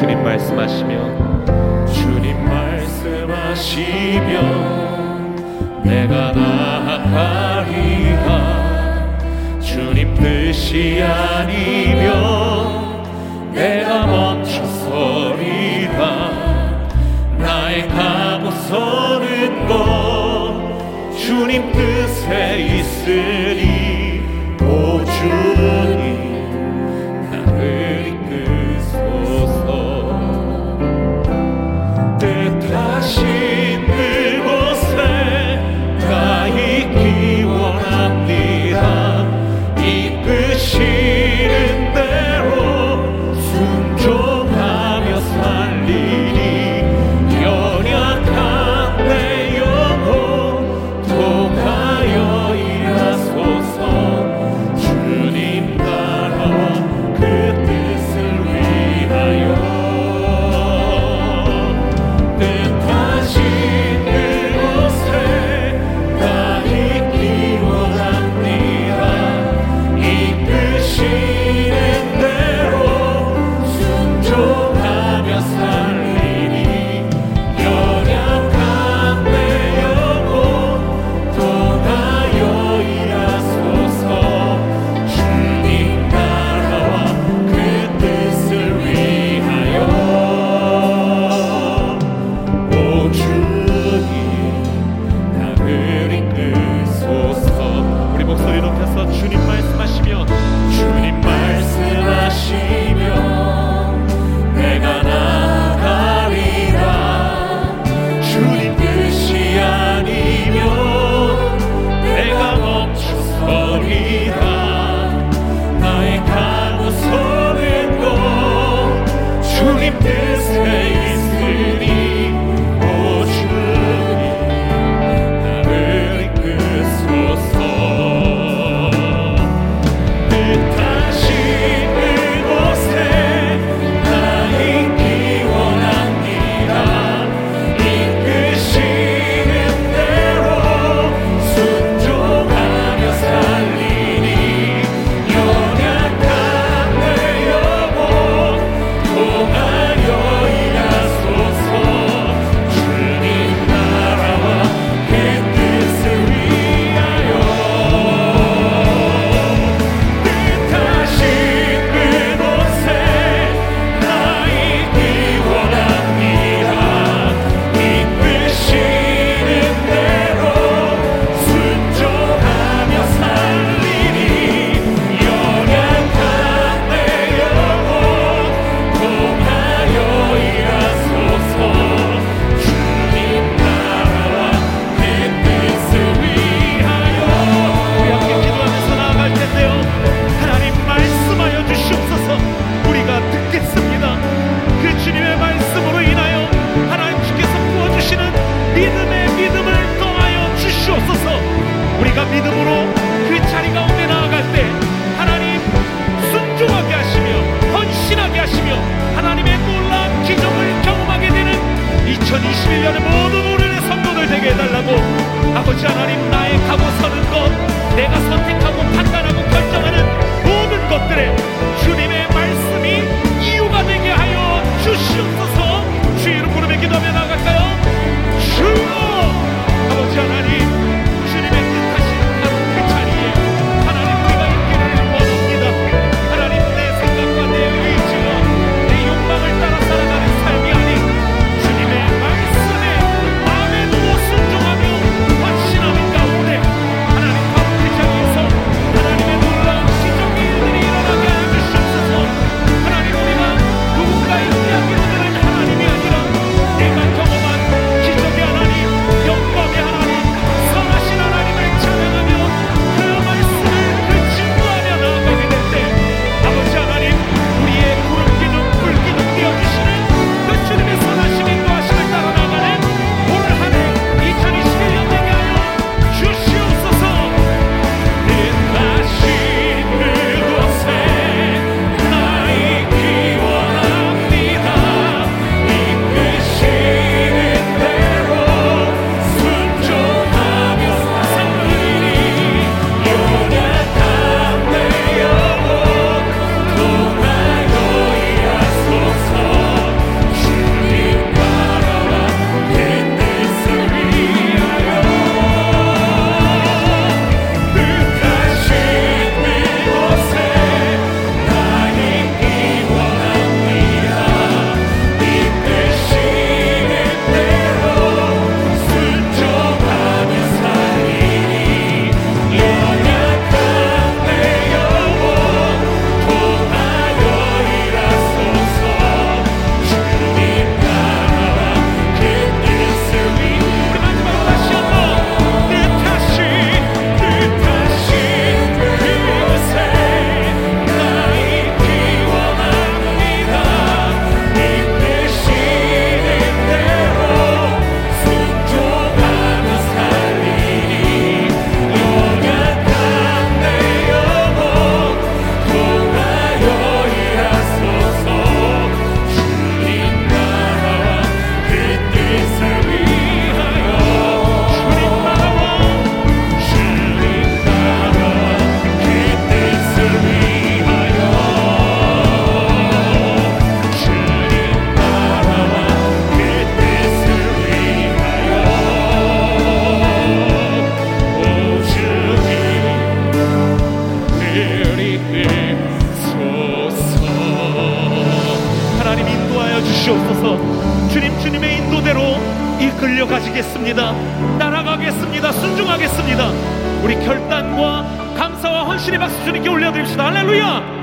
주님 말씀하시면 주님 말씀하시면 내가 나아가리라. 주님 뜻이 아니면 내가 멈춰서리다 나의 가고 서는 것 주님 뜻에 있으니 주님 아버지 하나님 나 따르겠습니다. 따라가겠습니다. 순종하겠습니다. 우리 결단과 감사와 헌신의 박수 주님께 올려드립시다. 할렐루야!